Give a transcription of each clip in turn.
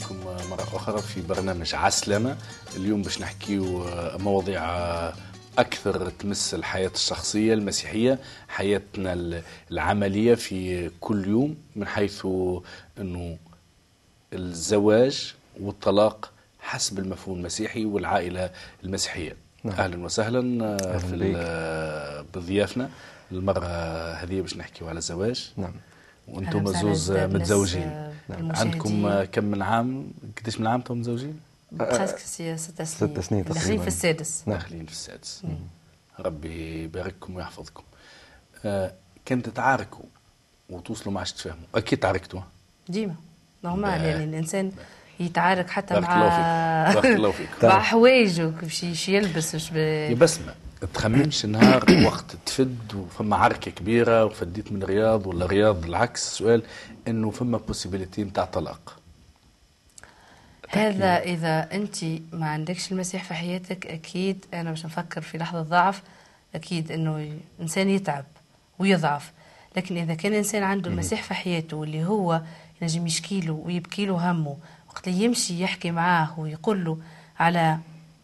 بكم مرة أخرى في برنامج عسلامة. اليوم باش نحكيو مواضيع أكثر تمس الحياة الشخصية المسيحية حياتنا العملية في كل يوم من حيث أنه الزواج والطلاق حسب المفهوم المسيحي والعائلة المسيحية. نعم. أهلا وسهلا في بضيافنا. المرة هذه باش نحكيو على الزواج. نعم. وأنتم زوز متزوجين. نعم. عندكم كم من عام؟ قديش من عام أنتم متزوجين؟ presque ست سنين. ست سنين تقريبا داخلين في السادس. داخلين في السادس. ربي يبارككم ويحفظكم. آه كنت تعاركوا وتوصلوا ما عادش تفهموا أكيد تعاركتوا. ديما. normal يعني الإنسان يتعارك حتى بارك مع الله فيك. بارك الله فيك. مع حوايجه باش يلبس باش يا بسمه تخممش نهار وقت تفد وفما عركة كبيرة وفديت من رياض ولا رياض العكس سؤال إنه فما بوسيبيليتي نتاع طلاق. هذا إذا أنت ما عندكش المسيح في حياتك أكيد أنا باش نفكر في لحظة ضعف أكيد إنه إنسان يتعب ويضعف. لكن إذا كان إنسان عنده المسيح في حياته واللي هو ينجم يشكي له ويبكي له همه وقت يمشي يحكي معاه ويقول له على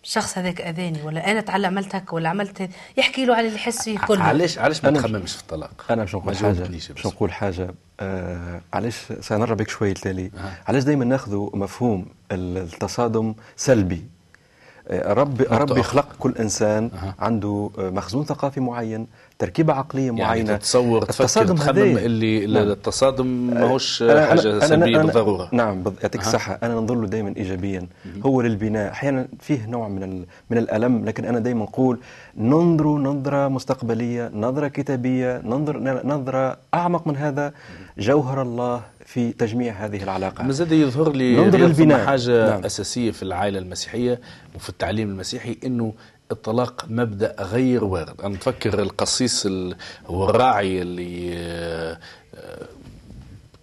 الشخص هذاك أذاني ولا أنا تعال عملت هكا ولا عملت يحكي له على اللي يحس فيه كله علاش علاش ما تخممش في الطلاق؟ أنا باش نقول حاجة باش نقول حاجة. آه علاش سنرى بك شوية تالي آه. علاش دائما ناخذ مفهوم التصادم سلبي؟ رب ربي خلق كل إنسان. عنده مخزون ثقافي معين تركيبة عقلية معينة يعني تتصور تفكر تخمم اللي نعم. التصادم ماهوش حاجة سلبية بالضرورة. نعم يعطيك. الصحه أنا ننظر له دائما ايجابيا هو للبناء. أحيانا فيه نوع من من الألم لكن أنا دائما نقول ننظر نظرة مستقبلية نظرة كتابية ننظر نظرة أعمق من هذا جوهر الله في تجميع هذه العلاقات مازال يظهر لي ننظر للبناء. حاجة نعم. أساسية في العائلة المسيحية وفي التعليم المسيحي إنه الطلاق مبدأ غير وارد. أنا نفكر القسيس هو الراعي اللي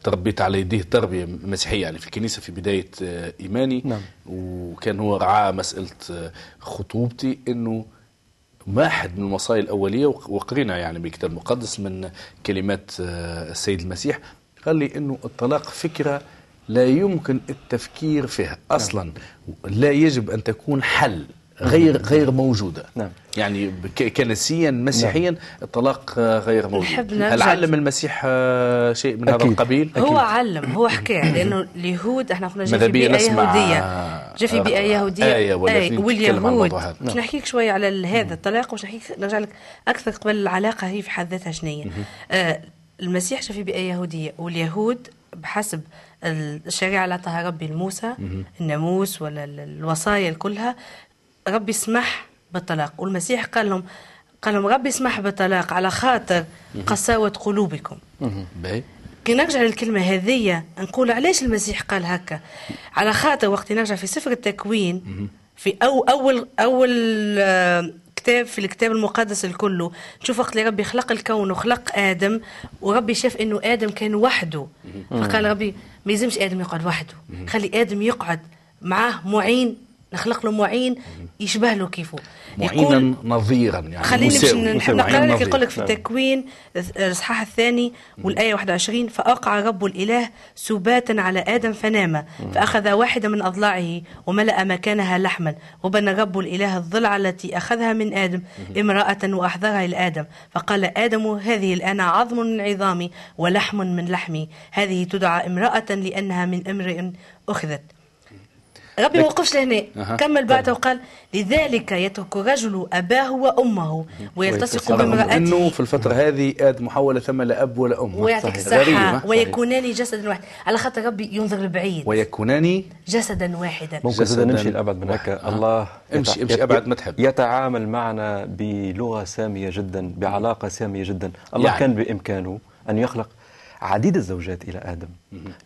تربيت على يديه تربية مسيحية يعني في الكنيسة في بداية إيماني. نعم. وكان هو رعاه مسألة خطوبتي إنه واحد من الوصايا الأولية وقرينا يعني بالكتاب المقدس من كلمات السيد المسيح. قال لي إنه الطلاق فكرة لا يمكن التفكير فيها أصلا. لا يجب أن تكون حل. غير غير موجودة. نعم. يعني كنسيا مسيحيا نعم. الطلاق غير موجود. هل علم المسيح شيء من أكيد. هذا القبيل هو علم هو حكى لأنه اليهود إحنا قلنا جا في بيئة يهودية. جا في بيئة يهودية. آية آية واليهود باش نحكيك شوية على هذا الطلاق وش نحكيك نرجع لك أكثر قبل العلاقة هي في حد ذاتها شنية. آه المسيح جا في بيئة يهودية واليهود بحسب الشريعة اللي عطاها ربي لموسى الناموس ولا الوصايا كلها ربي سمح بالطلاق. والمسيح قال لهم قال لهم ربي سمح بالطلاق على خاطر قساوة قلوبكم. كي نرجع للكلمة هذية نقول علاش المسيح قال هكا؟ على خاطر وقت نرجع في سفر التكوين في أو أول أول كتاب في الكتاب المقدس الكله نشوف وقت اللي ربي خلق الكون وخلق آدم وربي شاف إنه آدم كان وحده. فقال ربي ما يلزمش آدم يقعد وحده. خلي آدم يقعد معاه معين نخلق له معين يشبه له كيفه معينا نظيرا يعني خليني باش نقرأ لك يقول لك في التكوين الإصحاح الثاني والآية 21 فأوقع رب الإله سباتا على آدم فنام فأخذ واحدة من أضلاعه وملأ مكانها لحما وبنى رب الإله الضلع التي أخذها من آدم امرأة واحضرها لادم فقال آدم هذه الآن عظم من عظامي ولحم من لحمي هذه تدعى امرأة لأنها من امرئ أخذت. ربي ما وقفش لهنا. أه. كمل بعده وقال لذلك يترك الرجل أباه وأمه ويلتصق بامرأته. إنه في الفترة هذه آدم محوله ثم لا اب ولا أم. ويعطيك الصحه ويكونان جسدا واحدا على خاطر ربي ينظر لبعيد. ويكونان جسدا واحدا. ممكن زاد نمشي لأبعد من هكا آه. الله امشي امشي. أبعد ما تحب. يتعامل معنا بلغة سامية جدا بعلاقة سامية جدا. الله يعني. كان بإمكانه أن يخلق عديد الزوجات إلى آدم.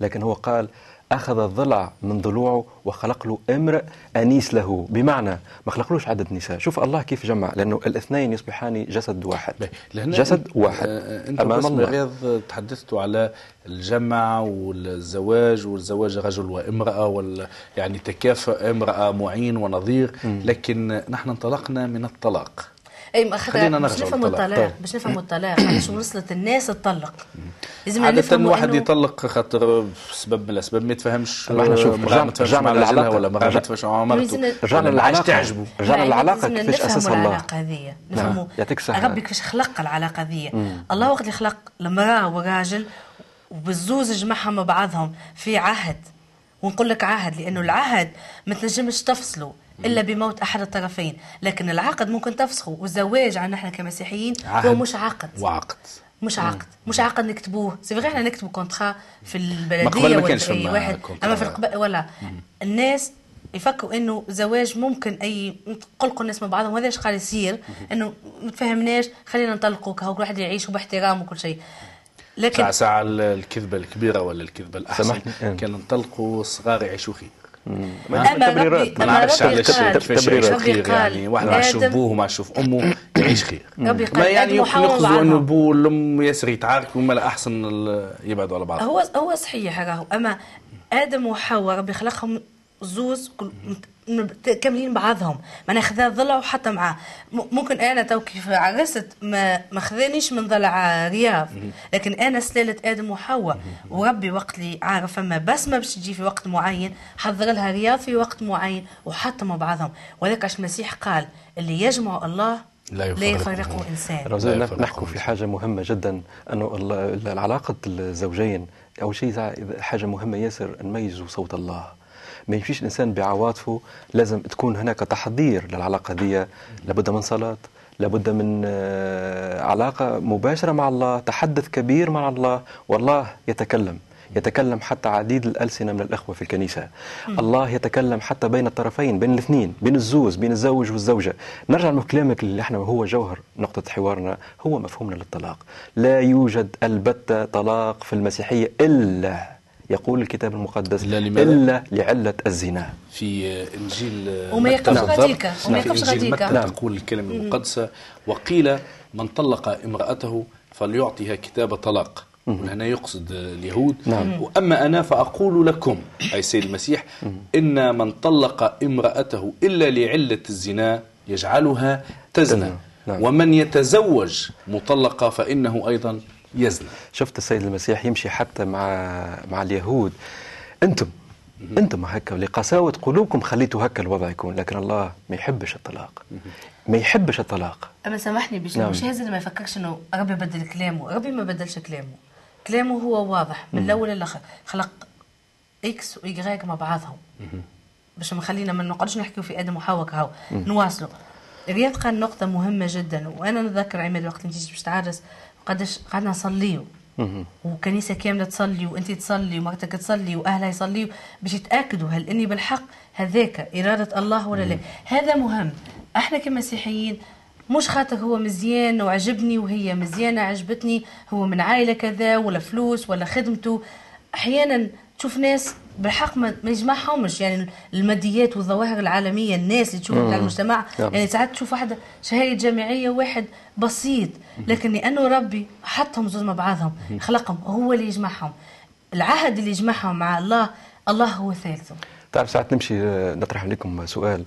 لكن هو قال أخذ الضلع من ضلوعه وخلق له امرئ أنيس له. بمعنى ما خلقلوش عدد نساء. شوف الله كيف جمع لأنه الاثنين يصبحان جسد واحد. جسد واحد. أنت أمام الله. رياض تحدثتوا على الجمع والزواج والزواج رجل وامرأة وال يعني تكافؤ امرأة معين ونظير. لكن نحن انطلقنا من الطلاق. أي خلينا باش نفهموا الطلاق طيب. باش نفهموا الطلاق. علاش وصلت الناس تطلق لازم عادة واحد يطلق خاطر سبب من الأسباب ما يتفهمش ما إحنا شوف رجعنا للعلاقة. ولا ما يتفهمش مع مرته رجعنا للعلاقة. تعجبه رجعنا للعلاقة كيفاش اساسها الله. العلاقة هذه نفهموا يعطيك الصحة. ربي كيفاش خلق العلاقة هذه. الله وقت اللي خلق المرأة والراجل وبالزوز جمعهم مع بعضهم في عهد. ونقول لك عهد لأنه العهد ما تنجمش تفصله. إلا بموت أحد الطرفين. لكن العقد ممكن تفسخه. والزواج عندنا إحنا كمسيحيين هو مش عقد. وعقد. مش عقد. مش عقد نكتبوه. c'est vrai إحنا نكتبوا contrat في البلدية ولا أي واحد. أما في القبائل ولا. الناس يفكروا إنه زواج ممكن أي قلقوا الناس مع بعضهم. وهذا إيش قاعد يصير؟ إنه ما تفهمناش. خلينا نطلقوا كل واحد يعيش باحترام وكل شيء. لكن ساعة ساعة الكذبة الكبيرة ولا الكذبة الأحسن. كان نطلقوا الصغار يعيشوا خير ما تبريرات. ما نعرفش علاش يعيش خير يعني. واحد ما يشوف بوه وما يشوف أمه يعيش خير. ما يعني يقصدوا أنه بوه والأم ياسر يتعاركوا وما الاحسن يبعدوا على بعض. هو هو صحيح راهو أما آدم وحواء ربي خلقهم زوز كاملين بعضهم. ما ناخذها ضلع وحتى معاه ممكن أنا تو كيف عرست ما ما خذانيش من ضلع رياض. لكن أنا سلالة آدم وحواء. وربي وقت اللي عارف اما بس ما باش تجي في وقت معين حضر لها رياض في وقت معين وحطموا بعضهم. وذاك عش المسيح قال اللي يجمع الله لا يفرقه, لا يفرقه انسان نحكوا في حاجة مهمة جدا انه العلاقة الزوجين اول شيء حاجة مهمة ياسر نميزوا صوت الله. ما يمشيش الإنسان بعواطفه لازم تكون هناك تحضير للعلاقة دي. لابد من صلاة لابد من آه، علاقة مباشرة مع الله تحدث كبير مع الله. والله يتكلم يتكلم حتى عديد الألسنة من الأخوة في الكنيسة. م. الله يتكلم حتى بين الطرفين بين الاثنين بين الزوز بين الزوج والزوجة. نرجع لكلامك اللي إحنا هو جوهر نقطة حوارنا هو مفهومنا للطلاق. لا يوجد البتة طلاق في المسيحية إلا يقول الكتاب المقدس إلا, إلا لعلة الزنا. في إنجيل وما يقفش غاديك وما يقفش غاديك تقول الكلمة المقدسة وقيل من طلق امرأته فليعطيها كتاب طلاق. هنا يقصد اليهود. نعم. وأما أنا فأقول لكم أي سيد المسيح إن من طلق امرأته إلا لعلة الزنا يجعلها تزنى. نعم. ومن يتزوج مطلقة فإنه أيضا يزنى. شفت السيد المسيح يمشي حتى مع مع اليهود. أنتم أنتم هكا لقساوة قلوبكم خليتوا هكا الوضع يكون لكن الله ما يحبش الطلاق. ما يحبش الطلاق. أما سامحني باش نعم. مش هذا ما يفكرش إنه ربي بدل كلامه ربي ما بدلش كلامه. كلامه هو واضح من الأول للاخر خلق إكس وايغريك مع بعضهم. باش ما خلينا ما نقعدش نحكيو في أدم وحواء كهو نواصلوا. يبقى نقطة مهمة جدا وأنا نتذكر عماد وقت انت باش تعرس. قداش قعدنا نصليو وكنيسة كاملة تصلي وانت تصلي ومرتك تصلي وأهلها يصليوا باش يتأكدوا هل إني بالحق هذاك إرادة الله ولا لا. هذا مهم. إحنا كمسيحيين مش خاطر هو مزيان وعجبني وهي مزيانة عجبتني هو من عائلة كذا ولا فلوس ولا خدمته. أحيانا تشوف ناس بالحق ما يجمعهمش يعني الماديات والظواهر العالمية الناس اللي تشوفها بتاع المجتمع. يعني ساعات تشوف واحدة شهادة جامعية واحد بسيط لكن لأنه ربي حطهم زوج مع بعضهم خلقهم هو اللي يجمعهم. العهد اللي يجمعهم مع الله الله هو ثالثه. تعرف ساعات نمشي آه، نطرح عليكم سؤال.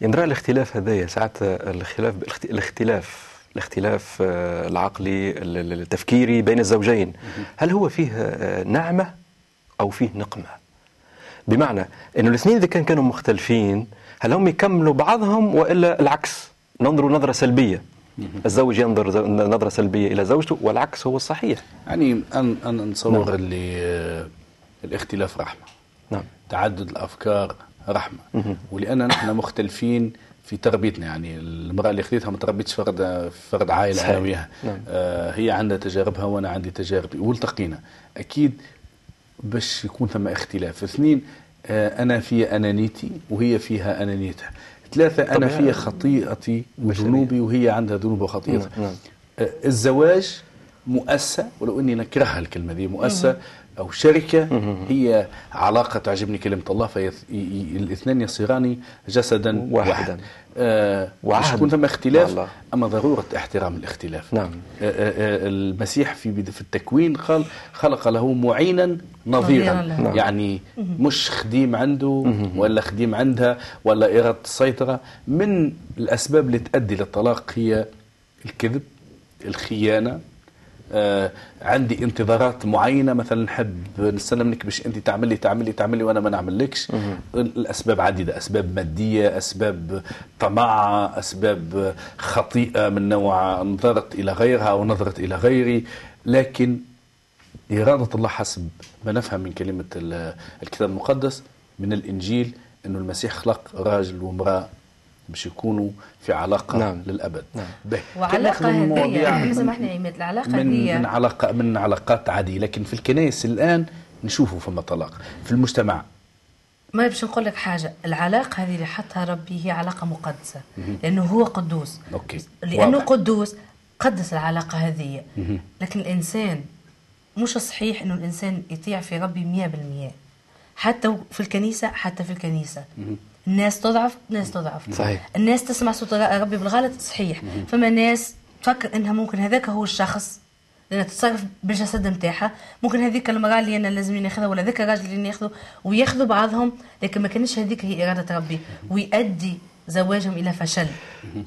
يندرى الاختلاف هذايا ساعات آه، الخلاف الاختلاف الاختلاف آه، العقلي التفكيري بين الزوجين. هل هو فيه نعمة؟ أو فيه نقمة. بمعنى إنه الاثنين إذا كان كانوا مختلفين هل هم يكملوا بعضهم وإلا العكس؟ ننظر نظرة سلبية. الزوج ينظر نظرة سلبية إلى زوجته والعكس هو الصحيح. يعني أنا أنا نتصور نعم. اللي آه، الاختلاف رحمة. نعم. تعدد الأفكار رحمة. ولأن نحن مختلفين في تربيتنا. يعني المرأة اللي خذيتها ما تربيتش فرد فرد عائلة أنا وياها نعم. آه هي عندها تجاربها وأنا عندي تجاربي. والتقينا. أكيد باش يكون ثم اختلاف. اثنين آه، أنا في أنانيتي وهي فيها أنانيتها. ثلاثة أنا في خطيئتي وذنوبي وهي عندها ذنوب وخطيئتها. نعم. نعم. آه، الزواج مؤسسة ولو أني نكرهها الكلمة دي مؤسسة أو شركة هي علاقة تعجبني كلمة الله فالاثنان يصيران جسدا واحدا. آه وعهد يكون ثم اختلاف أما ضرورة احترام الاختلاف. نعم. آه آه المسيح في في التكوين قال خلق له معينا نظيرا. نعم. يعني مش خديم عنده ولا خديم عندها ولا إرادة السيطرة. من الأسباب اللي تؤدي للطلاق هي الكذب الخيانة. آه عندي انتظارات معينة مثلا نحب نستنى منك باش أنت تعملي تعملي تعملي وأنا ما نعملكش. الأسباب عديدة أسباب مادية أسباب طمع أسباب خطيئة من نوع نظرت إلى غيرها ونظرت إلى غيري. لكن إرادة الله حسب ما نفهم من كلمة الكتاب المقدس من الإنجيل انه المسيح خلق راجل وامرأة. باش يكونوا في علاقة نعم. للأبد. نعم. وعلاقة هذه سامحني عماد العلاقة من من علاقه من علاقات عادية. لكن في الكنائس الآن نشوفوا فما طلاق في المجتمع. ما باش نقول لك حاجة. العلاقة هذه اللي حطها ربي هي علاقة مقدسة. لأنه هو قدوس. أوكي. لأنه واضح. قدوس قدس العلاقة هذه. لكن الإنسان مش صحيح إنه الإنسان يطيع في ربي 100% حتى في الكنيسة حتى في الكنيسة. الناس تضعف ناس تضعف. صحيح. الناس تسمع صوت ربي بالغلط صحيح. فما ناس تفكر إنها ممكن هذاك هو الشخص لانها تتصرف بالجسد نتاعها. ممكن هذيك المرأة اللي أنا لازم ناخذها ولا ذاك الراجل اللي ناخذه وياخذوا بعضهم لكن ما كانش هذيك هي إرادة ربي. ويؤدي زواجهم إلى فشل.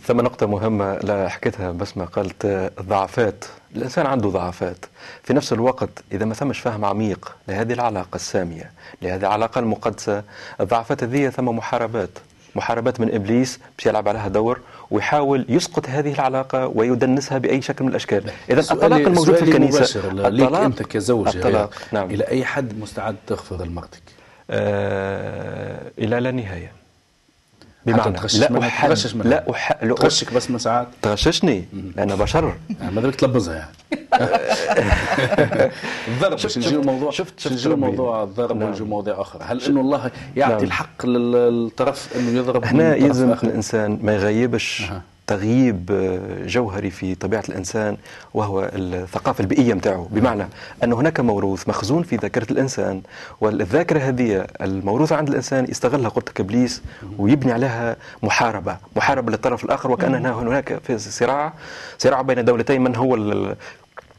ثم نقطة مهمة لا حكيتها بس ما قالت الضعفات الإنسان عنده ضعفات. في نفس الوقت إذا ما ثمش فهم عميق لهذه العلاقة السامية لهذه العلاقة المقدسة الضعفات هذه ثم محاربات. محاربات من إبليس باش يلعب عليها دور ويحاول يسقط هذه العلاقة ويدنسها بأي شكل من الأشكال. إذا الطلاق الموجود في الكنيسة. الطلاق أنت كزوج الطلاق نعم. إلى أي حد مستعد تغفر لمرتك آه إلى لا نهاية. بمعنى لا أحد تغشش منها؟ لا تغشك بس من ساعات؟ تغششني؟ أنا بشر. يعني ما بدك تلبزها يعني. الضرب. باش نجيو موضوع شفت شفت نجيو موضوع الضرب نعم. ونجيو مواضيع أخرى هل إنه الله يعطي نعم. الحق للطرف إنه يضرب هنا يلزم الإنسان ما يغيبش. تغييب جوهري في طبيعة الإنسان وهو الثقافة البيئية متاعه. بمعنى أن هناك موروث مخزون في ذاكرة الإنسان والذاكرة هذه الموروثة عند الإنسان يستغلها قلت إبليس ويبني عليها محاربة. محاربة للطرف الآخر وكأن هناك في صراع صراع بين دولتين من هو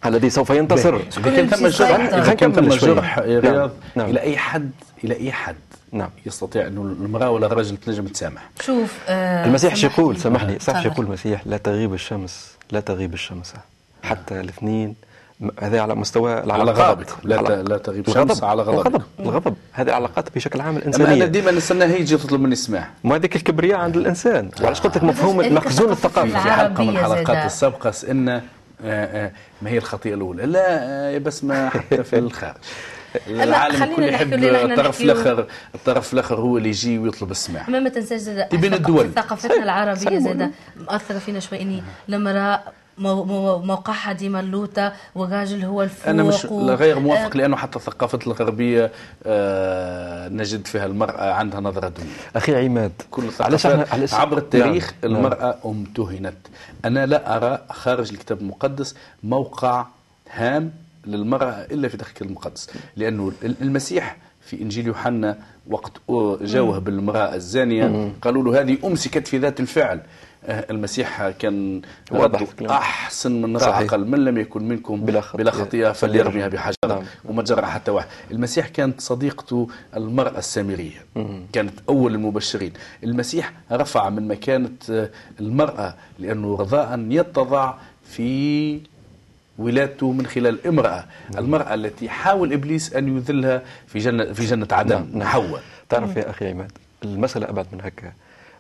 الذي سوف ينتصر. لكن ثم الجرح كان ثم الجرح يا رياض نعم. إلى أي حد؟ إلى أي حد؟ نعم. يستطيع انه المرأة ولا الرجل تنجم تسامح. شوف آه المسيح شو يقول سامحني صح يقول المسيح لا تغيب الشمس لا تغيب الشمس. حتى الاثنين هذا على مستوى العلاقات. على غضبك. لا, على لا تغيب شمس على غضبك. الغضب الغضب. هذه العلاقات بشكل عام الإنسانية. أنا ديما نستنى هي تجي تطلب مني السماح ما هذيك الكبرياء عند الإنسان. وعلاش قلت لك مفهوم المخزون الثقافي؟ في حلقة من الحلقات السابقة سالنا ما هي الخطيئة الأولى؟ لا بس ما حتى في الخارج. العالم الكل يحب الطرف الآخر. الطرف الآخر هو اللي يجي ويطلب السماح ما ما تنساش زاد بين الدول. ثقافتنا العربية زاد مؤثرة فينا شوي. إني المراه موقعها ديما اللوطه والراجل هو الفوق أنا مش و... غير موافق آه. لأنه حتى الثقافه الغربية آه نجد فيها المرأة عندها نظرة دونيه أخي عماد كل علاش عبر التاريخ نعم. المرأة امتهنت أنا لا أرى خارج الكتاب المقدس موقع هام للمرأة إلا في الكتاب المقدس. لأنه المسيح في إنجيل يوحنا وقت جاوه بالمرأة الزانية قالوا له هذه أمسكت في ذات الفعل. المسيح كان واضح أحسن من راى أقل. من لم يكن منكم بلا خطيئة, بلا خطيئة فليرميها بحجر نعم. وما جرى حتى واحد. المسيح كانت صديقته المرأة السامرية. كانت أول المبشرين. المسيح رفع من مكانة المرأة لأنه رضاء يتضع في ولادته من خلال امرأة نعم. المرأة التي حاول إبليس أن يذلها في جنة, في جنة عدن نعم. نعم. حواء تعرف يا أخي عماد المسألة أبعد من هكا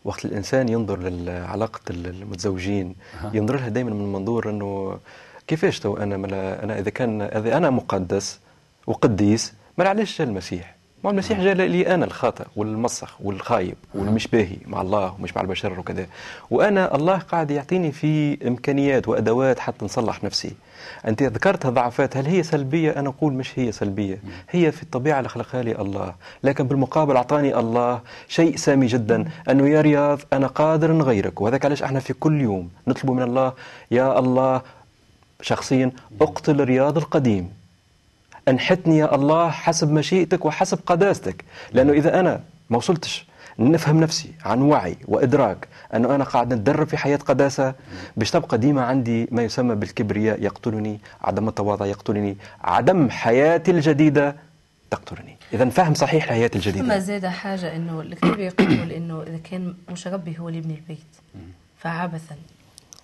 وقت الإنسان ينظر لعلاقة المتزوجين ينظر لها دائما من منظور أنه كيفاش تو أنا أنا إذا كان إذا أنا مقدس وقديس ما علاش المسيح المسيح جاء لي أنا الخاطئ والمسخ والخايب والمش باهي مع الله ومش مع البشر وكذا. وأنا الله قاعد يعطيني في إمكانيات وأدوات حتى نصلح نفسي. أنت ذكرت ضعفات هل هي سلبية؟ أنا أقول مش هي سلبية. هي في الطبيعة اللي خلقها لي الله. لكن بالمقابل أعطاني الله شيء سامي جدا أنه يا رياض أنا قادر نغيرك وهذاك علاش إحنا في كل يوم نطلب من الله يا الله شخصيا أقتل رياض القديم. أنحتني يا الله حسب مشيئتك وحسب قداستك لأنه إذا أنا ما وصلتش نفهم نفسي عن وعي وإدراك أنه أنا قاعد نتدرب في حياة قداسة باش تبقى ديما عندي ما يسمى بالكبرياء يقتلني عدم التواضع يقتلني عدم حياتي الجديدة تقتلني. إذا فهم صحيح الحياة الجديدة. ثم زاد حاجة أنه الكتاب يقول أنه إذا كان مش ربي هو اللي يبني البيت فعبثا.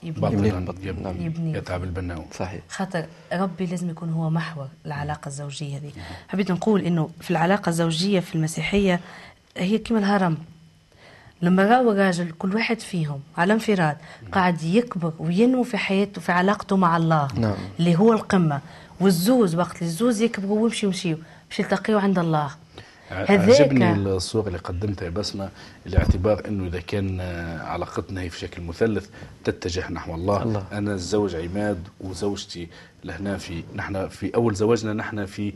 يبني. يبني, يبني. يبني. يتعب البناء صحيح. خاطر ربي لازم يكون هو محور العلاقة الزوجية هذه. حبيت نقول إنه في العلاقة الزوجية في المسيحية هي كما الهرم. لما راوا الراجل كل واحد فيهم على انفراد قاعد يكبر وينمو في حياته في علاقته مع الله نعم. اللي هو القمة. والزوز وقت اللي الزوز يكبروا ويمشي يمشيوا باش يلتقيوا عند الله. عجبني الصورة اللي قدمتها يا بسمة لاعتبار إنه إذا كان علاقتنا هي في شكل مثلث تتجه نحو الله, الله. أنا الزوج عماد وزوجتي لهنا في نحن في أول زواجنا نحن في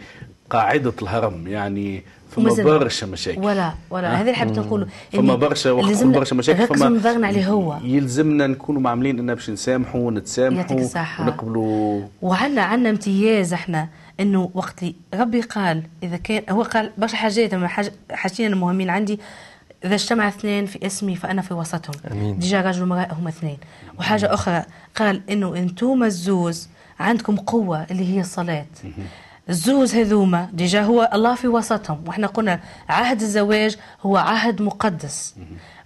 قاعدة الهرم. يعني فما برشا مشاكل. ولا ولا. هذا اللي حبيت نقوله فما برشا وقت برشا مشاكل. فما عليه هو. يلزمنا نكونوا معاملين اننا باش نسامحوا ونتسامحوا ونقبلوا. وعندنا عندنا امتياز إحنا إنه وقت اللي ربي قال إذا كان هو قال برشا حاجات أما حاجتين المهمين عندي. إذا اجتمع اثنين في اسمي فأنا في وسطهم. أمين. déjà رجل ومرأة هما اثنين. وحاجة أخرى قال إنه أنتم الزوز عندكم قوة اللي هي الصلاة. الزوز هذوما déjà هو الله في وسطهم. وإحنا قلنا عهد الزواج هو عهد مقدس.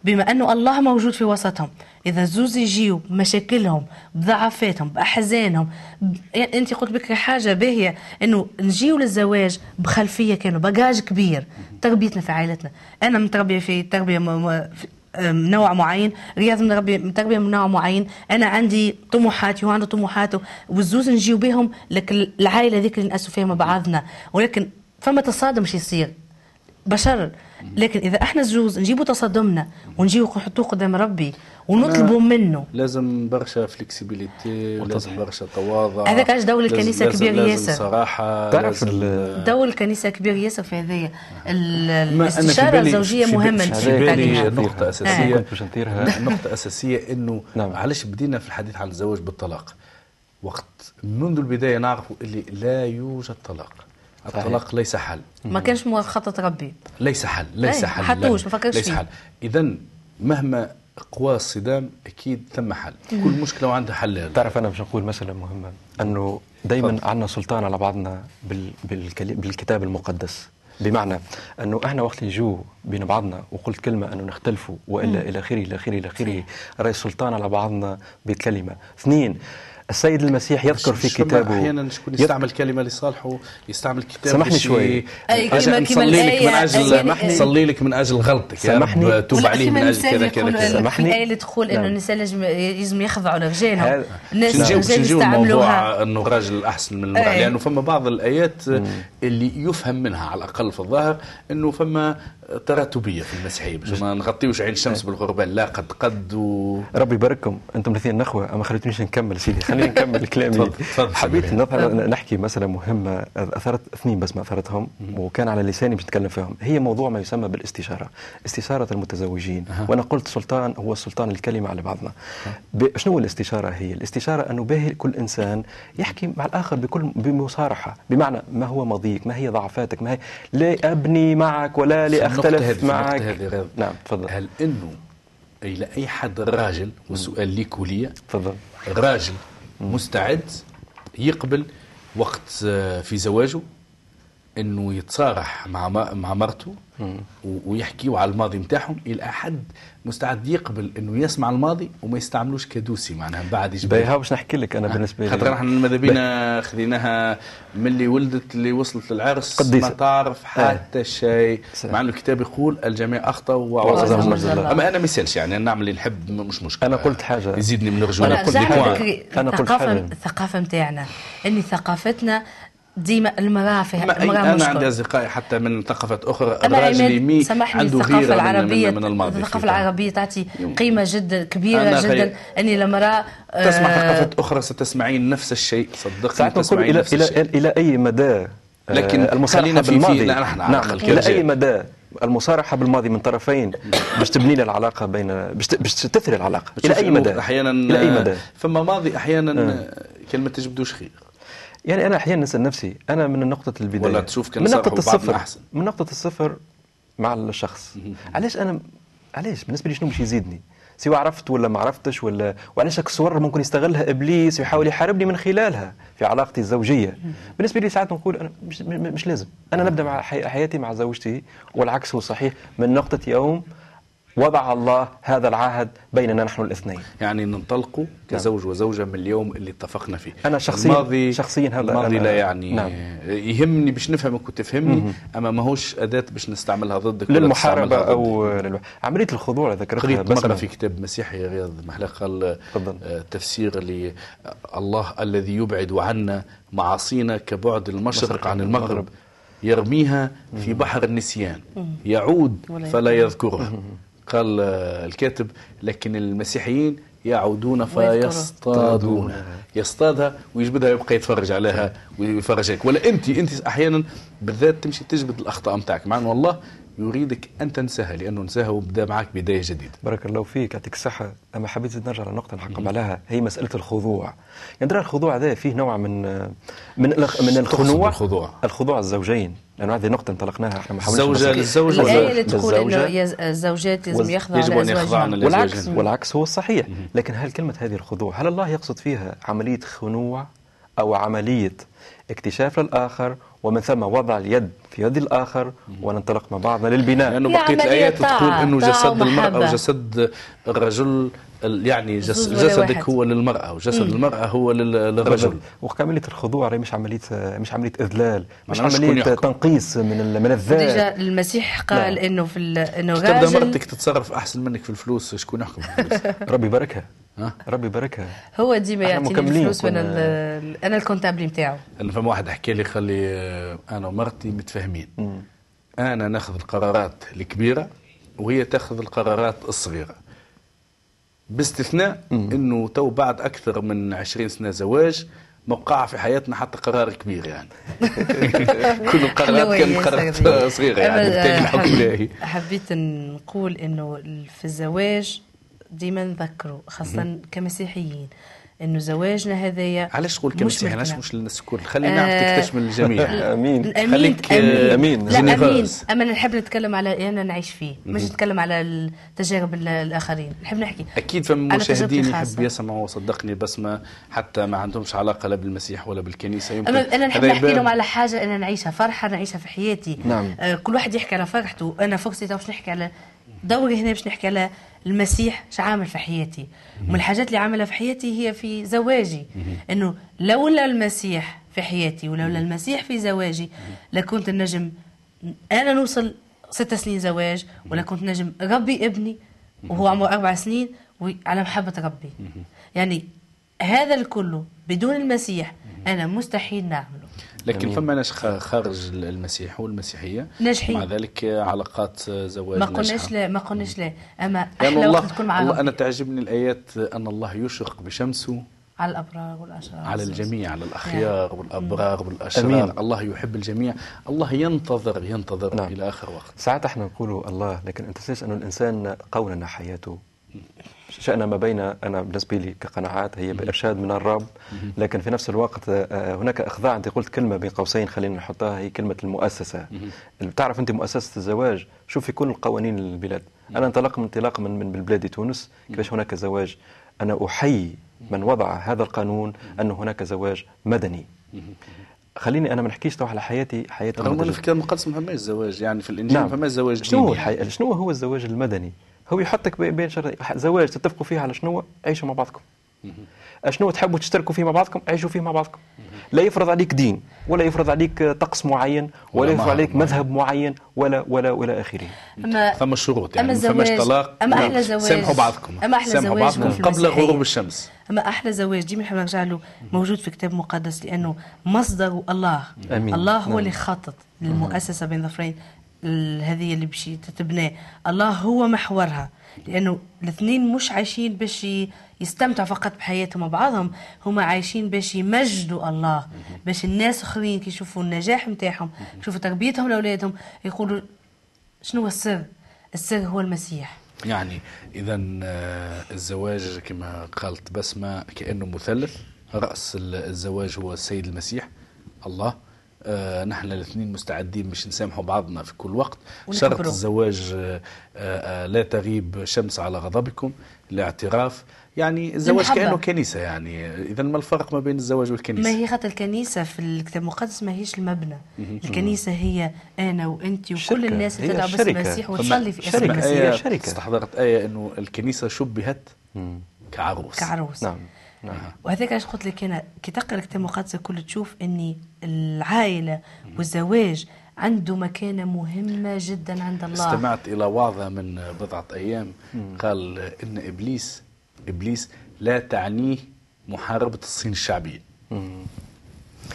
بما أنه الله موجود في وسطهم. إذا الزوز يجيو بمشاكلهم بضعفاتهم بأحزانهم ب... يعني أنت قلت بك حاجة باهية إنه نجيو للزواج بخلفية كانوا باجاج كبير. تربيتنا في عائلتنا. أنا متربية في تربية م... في نوع معين. رياض من تربية من نوع معين. أنا عندي طموحاتي وعنده طموحاته والزوز نجيو بهم لك العائلة ذيك اللي نأسوا فيها مع بعضنا. ولكن فما تصادم شي يصير. بشر. لكن إذا إحنا الزوز نجيبوا تصادمنا ونجيبوا نحطوه قدام ربي. ونطلبوا منه. لازم برشا فليكسيبيليتي ولازم برشا تواضع. هذاك علاش دور الكنيسه كبير ياسر. لازم صراحة تعرف دور الكنيسه كبير ياسر في هذايا. الاستشارة الزوجية مهمة. في نقطة أساسية. نقطة أساسية. إنه نعم. علاش بدينا في الحديث عن الزواج بالطلاق؟ وقت منذ البداية نعرف اللي لا يوجد طلاق. الطلاق ليس حل. ما كانش مخطط ربي. ليس حل ليس حل حطوش ما فكرش ليس حل. اذا مهما قوى الصدام أكيد ثم حل. كل مشكلة وعندها حل تعرف أنا باش نقول مسألة مهمة أنه دائما عندنا سلطان على بعضنا بال... بالكتاب المقدس. بمعنى أنه إحنا وقت اللي جو بين بعضنا وقلت كلمة أنه نختلفوا وإلا إلى آخره إلى آخره إلى آخره راي السلطان على بعضنا بكلمة. اثنين السيد المسيح يذكر في كتابه. أحيانا شكون يستعمل كلمة لصالحه يستعمل كتاب سامحني شوي. نصلي لك من أجل صلي لك من أجل غلطك. سامحني. توب عليه من أجل كذا كذا كذا. سامحني. الايه اللي تقول إنه نعم. النساء لازم لازم يخضعوا لرجالهم الناس الرجال يستعملوها. إنه الراجل أحسن من المرأة. لأنه فما بعض الآيات اللي يفهم منها على الأقل في الظاهر إنه فما تراتبية في المسيحية. باش ما نغطيوش عين الشمس بالغربال لا قد قد و... ربي يبارككم. أنتم الاثنين نخوة. ما خليتونيش نكمل سيدي. خليني نكمل كلامي. حبيت نحكي مسألة مهمة. أثرت اثنين بس ما أثرتهم وكان على لساني باش نتكلم فيهم. هي موضوع ما يسمى بالاستشارة. استشارة المتزوجين. أه. وأنا قلت سلطان هو السلطان الكلمة على بعضنا. شنو الاستشارة هي؟ الاستشارة انه باهي كل إنسان يحكي مع الآخر بكل بمصارحة. بمعنى ما هو ماضيك ما هي ضعفاتك؟ ما هي لا أبني معك ولا لأختلف معك. هذه نعم تفضل. هل إنه إلى أي حد راجل والسؤال ليك وليا تفضل. راجل مستعد يقبل وقت في زواجه؟ إنه يتصارح مع مع مرته ويحكيوا على الماضي نتاعهم إلى حد مستعد يقبل إنه يسمع الماضي وما يستعملوش كدوسي معناها بعد يجبر باهي باش نحكي لك أنا بالنسبة لي. خاطر إحنا ماذا بينا خذيناها من اللي ولدت اللي وصلت للعرس قديسة. ما تعرف حتى شيء. مع إنه الكتاب يقول الجميع اخطاوا وعوضهم أما أنا ما يسألش يعني أنا نعمل اللي نحب مش مشكلة. أنا قلت حاجة. يزيدني من الرجوله أنا قلت أنا قلت حاجة. الثقافه نتاعنا إني ثقافتنا ديما المراه فيها المراه أنا عندي أصدقائي حتى من ثقافات أخرى الراجل يمي عنده غيرة العربية من, من الماضي. الثقافة العربية تعطي قيمة جدا كبيرة جدا. أني المراه تسمع آه ثقافات أخرى ستسمعين نفس الشيء. صدقني تسمعين نفس إلى, الشيء. إلى أي مدى لكن المصالحه بالماضي؟ نحن نعم. إلى أي مدى المصارحة بالماضي من طرفين باش تبني لي العلاقة بين باش تثري العلاقة؟ إلى أي مدى؟ أحيانا إلى أي مدى؟ فما ماضي أحيانا كلمة تجبدوش خير يعني أنا أحيانا نسال نفسي أنا من نقطة البداية. ولا تشوف كان من نقطة الصفر أحسن. من نقطة الصفر مع الشخص. علاش أنا علاش؟ بالنسبة لي شنو باش يزيدني؟ سواء عرفت ولا ما عرفتش ولا وعلاش الصور ممكن يستغلها إبليس ويحاول يحاربني من خلالها في علاقتي الزوجية؟ بالنسبة لي ساعات نقول أنا مش, مش لازم. أنا نبدأ مع حياتي مع زوجتي والعكس هو صحيح. من نقطة يوم وضع الله هذا العهد بيننا نحن الاثنين. يعني ننطلقوا كزوج نعم. وزوجة من اليوم اللي اتفقنا فيه. أنا شخصيا الماضي شخصيا هذا الماضي لا يعني نعم. يهمني باش نفهمك وتفهمني مم. أما ماهوش أداة باش نستعملها ضدك للمحاربة أو للو... عملية الخضوع ذكرتها بس مرة في كتاب مسيحي رياض محلى قال آه، تفسير لي الله الذي يبعد عنا معاصينا كبعد المشرق عن المغرب يرميها في بحر النسيان يعود فلا يذكرها. قال الكاتب لكن المسيحيين يعودون فيصطادون. يصطادها ويجبدها يبقى يتفرج عليها ويفرج هيك ولا انت انت أحيانا بالذات تمشي تجبد الأخطاء نتاعك مع إنه الله يريدك أن تنساها لأنه نساها وبدأ معك بداية جديدة. بارك الله فيك يعطيك الصحة، أما حبيت نرجع لنقطه نحكم عليها هي مسألة الخضوع. يعني الخضوع هذا فيه نوع من من من الخنوع. الخضوع الخضوع الزوجين. لأنه هذه نقطة انطلقناها إحنا ما الزوجه للزوج الآية اللي تقول إنه الزوجات لازم يخضعوا يجب أن يخضعن والعكس والعكس هو الصحيح لكن هل كلمة هذه الخضوع هل الله يقصد فيها عملية خنوع أو عملية اكتشاف للآخر ومن ثم وضع اليد في يد الآخر وننطلق مع بعضنا للبناء. لأنه بقية الآيات تقول أنه جسد المرأة وجسد الرجل يعني جسدك هو للمرأة وجسد مم. المرأة هو للرجل. وعملية الخضوع مش عملية مش عملية إذلال مش عملية تنقيص من من الذات. المسيح قال نعم. إنه في إنه تبدا مرتك تتصرف أحسن منك في الفلوس شكون يحكم ربي يباركها. ربي يباركها. هو ديما يعطيني الفلوس وأنا أنا الكونتابلي نتاعو. أنا فما واحد حكى لي خلي أنا ومرتي متفاهمين. أنا ناخذ القرارات الكبيرة وهي تاخذ القرارات الصغيرة. باستثناء إنه تو بعد أكثر من 20 سنة زواج موقع في حياتنا حتى قرار كبير يعني. كل القرارات كانت قرارات صغيرة. يعني بالتالي الحكم الإلهي. حبيت نقول إنه في الزواج ديما نذكروا خاصة كمسيحيين. إنه زواجنا هذايا علاش تقول كمسيحي علاش مش للناس الكل خلينا نعطيك تشمل الجميع. أمين. خليك أمين. لا أمين. أما نحب نتكلم على أنا نعيش فيه مش نتكلم على التجارب الآخرين. نحب نحكي أكيد فما مشاهدين يحب يسمعوا وصدقني بس ما حتى ما عندهمش علاقة لا بالمسيح ولا بالكنيسة. يمكن أما أنا نحب نحكي لهم على حاجة أنا نعيشها فرحة نعيشها في حياتي. نعم. آه كل واحد يحكي على فرحته. أنا فرصتي باش نحكي على دوري هنا باش نحكي على المسيح شو عامل في حياتي؟ ومن الحاجات اللي عاملها في حياتي هي في زواجي. إنه لولا المسيح في حياتي ولولا المسيح في زواجي لكنت النجم أنا نوصل ست سنين زواج ولا كنت نجم. ربي ابني وهو عمره أربع سنين على محبة ربي. يعني هذا الكله بدون المسيح أنا مستحيل نعمله. لكن فما ناس خارج المسيح والمسيحية. ناجحين مع ذلك علاقات زواج ما قلناش لا ما قلناش لا. أما أحلى يعني وقت تكون مع الله أنا تعجبني الآيات أن الله يشرق بشمسه على الأبرار والأشرار. على الجميع على الأخيار نعم. والأبرار والأشرار. أمين. الله يحب الجميع. الله ينتظر ينتظر نعم. إلى آخر وقت. ساعات إحنا نقول الله لكن أنت تنسى انه الإنسان قولا حياته. شأن ما بين أنا بالنسبة لي كقناعات هي بإرشاد من الرب لكن في نفس الوقت آه، هناك إخضاع. أنت قلت كلمة بين قوسين خلينا نحطها هي كلمة المؤسسة. اللي بتعرف أنت مؤسسة الزواج؟ شوف في كل قوانين البلاد. أنا انطلق من انطلاق من من بلاد تونس كيفاش هناك زواج؟ أنا أحيي من وضع هذا القانون أن هناك زواج مدني. خليني أنا ما نحكيش على حياتي حياتي رغم في الكتاب المقدس ما فماش زواج يعني في الإنجيل نعم. ما فماش زواج شنو هو الحقيقة شنو هو الزواج المدني؟ هو يحطك بين زواج تتفقوا فيه على شنو؟ عيشوا مع بعضكم. شنو تحبوا تشتركوا فيه مع بعضكم؟ عيشوا فيه مع بعضكم. لا يفرض عليك دين ولا يفرض عليك طقس معين ولا يفرض عليك مذهب معين ولا ولا ولا آخره. ثم الشروط يعني ما فماش طلاق أما أحلى زواج. سامحوا بعضكم. أما أحلى سامحوا زواج بعضكم قبل غروب الشمس. أما أحلى زواج ديما نحب نرجع له موجود في كتاب مقدس لأنه مصدره الله. أمين. الله هو نعم. اللي خطط للمؤسسة بين ظفرين. هذه اللي باش تتبنى الله هو محورها. لأنه الاثنين مش عايشين باش يستمتعوا فقط بحياتهم مع بعضهم هما عايشين باش يمجدوا الله باش الناس آخرين كي يشوفوا النجاح نتاعهم يشوفوا تربيتهم لأولادهم يقولوا شنو هو السر؟ السر هو المسيح. يعني اذا آه، الزواج كما قالت بسمة كأنه مثلث. رأس الزواج هو السيد المسيح الله. آه نحن الاثنين مستعدين باش نسامحوا بعضنا في كل وقت. شرط الزواج آه آه لا تغيب شمس على غضبكم الاعتراف يعني الزواج كأنه كنيسة يعني. اذا ما الفرق ما بين الزواج والكنيسة؟ ما هي خاطر الكنيسة في الكتاب المقدس ما هيش المبنى. الكنيسة هي أنا وأنت وكل الناس اللي تدعو باسم المسيح وتصلي في اسم المسيح شركة. استحضرت آية إنه الكنيسة شبهت كعروس. كعروس. نعم. نعم. وهذاك علاش قلت لك أنا كي تقرأ الكتاب المقدس الكل تشوف إني العائلة والزواج عنده مكانة مهمة جدا عند الله. استمعت إلى وعظة من بضعة أيام. قال إن إبليس إبليس لا تعنيه محاربة الصين الشعبية.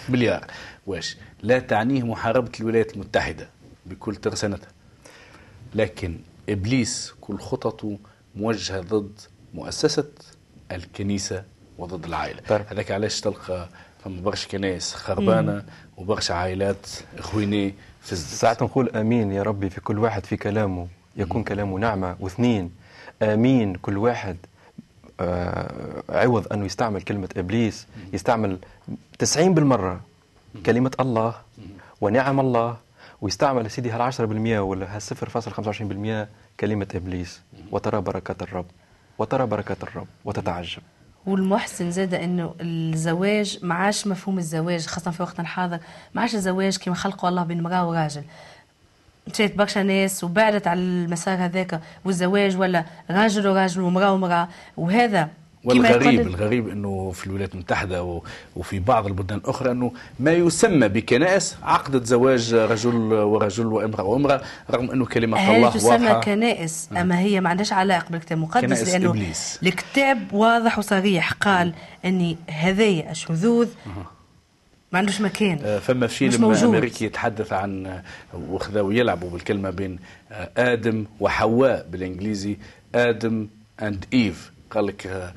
مليار واش؟ لا تعنيه محاربة الولايات المتحدة بكل ترسانتها. لكن إبليس كل خططه موجهة ضد مؤسسة الكنيسة وضد العائلة. هذاك علاش تلقى فما برشا كنائس خربانة وبرشا عائلات خويني في ساعات نقول آمين يا ربي في كل واحد في كلامه. يكون كلامه نعمه واثنين آمين كل واحد آه عوض أنه يستعمل كلمة إبليس. يستعمل 90 بالمرة كلمة الله ونعم الله. ويستعمل سيدي هال 10% ولا هال 0.25% كلمة إبليس. وترى بركات الرب. وترى بركات الرب. وتتعجب. والمحسن زاد إنه الزواج ما عادش مفهوم الزواج خاصة في وقتنا الحاضر ما عادش الزواج كما خلقه الله بين امرأة وراجل. مشيت برشا ناس وبعدت على المسار هذاك والزواج ولا راجل وراجل ومرأة ومرأة وهذا والغريب الغريب إنه في الولايات المتحدة وفي بعض البلدان الأخرى إنه ما يسمى بكنائس عقدت زواج رجل ورجل وامرأة وامرأة رغم إنه كلمة الله تسمى تسمى كنائس؟ أما هي ما عندهاش علاقة بالكتاب المقدس لأنه إبليس. الكتاب واضح وصريح. قال إني هذه الشذوذ ما عندوش مكان آه، فما فيلم أمريكي يتحدث عن وخذا ويلعبوا بالكلمة بين آه، آدم وحواء بالإنجليزي Adam and Eve قال لك آه،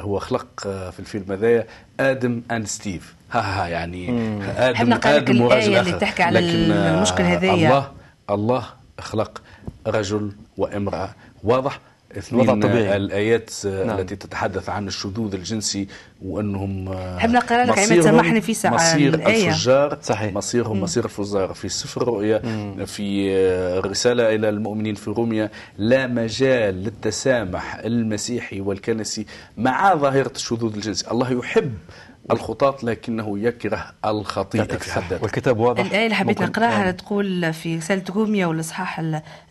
هو خلق آه، في الفيلم هذايا Adam and Steve ها ها يعني مم. آدم آدم وراجل اخر اللي تحكي على لكن آه، المشكل هذايا الله الله خلق رجل وامرأة. واضح؟ اثنين الطبيعي. الآيات نعم. التي تتحدث عن الشذوذ الجنسي وأنهم حب نقرا لك عماد سامحني في ساعة مصير الآية. الفجار صحيح مصيرهم مصير الفجار في سفر الرؤيا في الرساله إلى المؤمنين في روميا لا مجال للتسامح المسيحي والكنسي مع ظاهرة الشذوذ الجنسي الله يحب الخطاط لكنه يكره الخطيئة في حد والكتاب واضح. الآية اللي حبيت نقراها تقول في رسالة روميا والإصحاح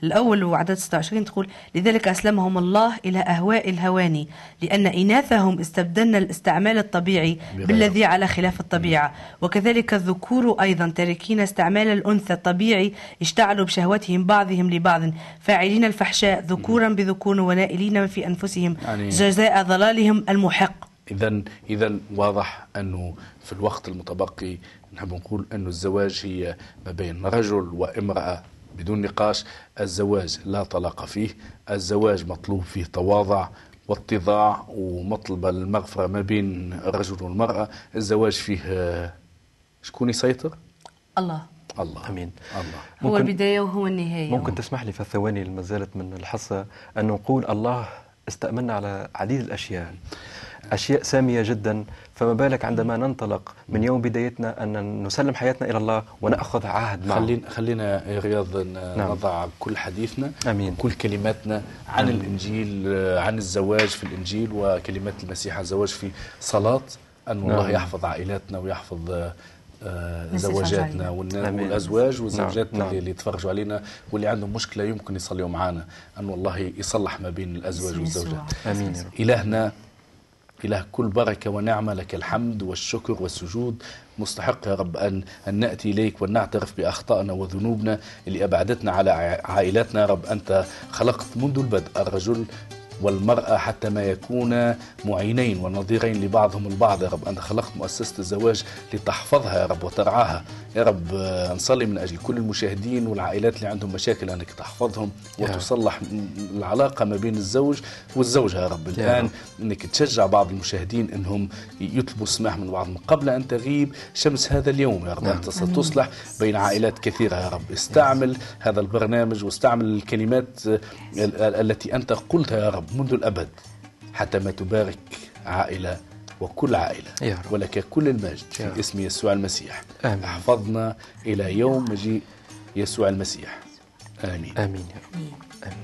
الأول وعدد 26 تقول لذلك أسلمهم الله إلى أهواء الهواني لأن إناثهم استبدلن الاستعمال الطبيعي بالذي على خلاف الطبيعة. وكذلك الذكور أيضا تاركين استعمال الأنثى الطبيعي اشتعلوا بشهوتهم بعضهم لبعض فاعلين الفحشاء ذكورا بذكور ونائلين في أنفسهم يعني جزاء ضلالهم المحق. اذا اذا واضح أنه في الوقت المتبقي نحب نقول انه الزواج هي ما بين رجل وامرأة بدون نقاش. الزواج لا طلاق فيه الزواج مطلوب فيه تواضع واتضاع ومطلب المغفرة ما بين الرجل والمرأة. الزواج فيه شكون يسيطر؟ الله. الله. آمين. الله. هو البداية وهو النهاية. ممكن تسمح لي في الثواني اللي ما زالت من الحصة أن نقول الله استأمنا على عديد الأشياء. أشياء سامية جدا فما بالك عندما ننطلق من يوم بدايتنا أن نسلم حياتنا إلى الله ونأخذ عهد معه خلينا, خلينا يا رياض نعم. نضع كل حديثنا أمين. كل كلماتنا عن أمين. الإنجيل عن الزواج في الإنجيل وكلمات المسيح الزواج في صلاة أن الله نعم. يحفظ عائلاتنا ويحفظ آه زوجاتنا والأزواج والزوجات نعم. اللي يتفرجوا علينا واللي عندهم مشكلة يمكن يصليوا معنا أن الله يصلح ما بين الأزواج والزوجات آمين إلهنا إله كل بركة ونعمة لك الحمد والشكر والسجود. مستحق يا رب أن, أن نأتي إليك ونعترف بأخطائنا وذنوبنا اللي أبعدتنا على عائلاتنا. يا رب أنت خلقت منذ البدء الرجل والمرأة حتى ما يكون معينين ونظيرين لبعضهم البعض. يا رب أنت خلقت مؤسسة الزواج لتحفظها يا رب وترعاها. يا رب نصلي من أجل كل المشاهدين والعائلات اللي عندهم مشاكل أنك تحفظهم وتصلح العلاقة ما بين الزوج والزوجة يا رب. الآن أنك تشجع بعض المشاهدين أنهم يطلبوا السماح من بعضهم قبل أن تغيب شمس هذا اليوم يا رب. نعم. أنت ستصلح بين عائلات كثيرة يا رب. استعمل هذا البرنامج واستعمل الكلمات التي أنت قلتها يا رب منذ الأبد حتى ما تبارك عائلة وكل عائلة يا رب. ولك كل المجد في اسم يسوع المسيح. آمين. أحفظنا إلى يوم مجيء يسوع المسيح. آمين. آمين يا رب.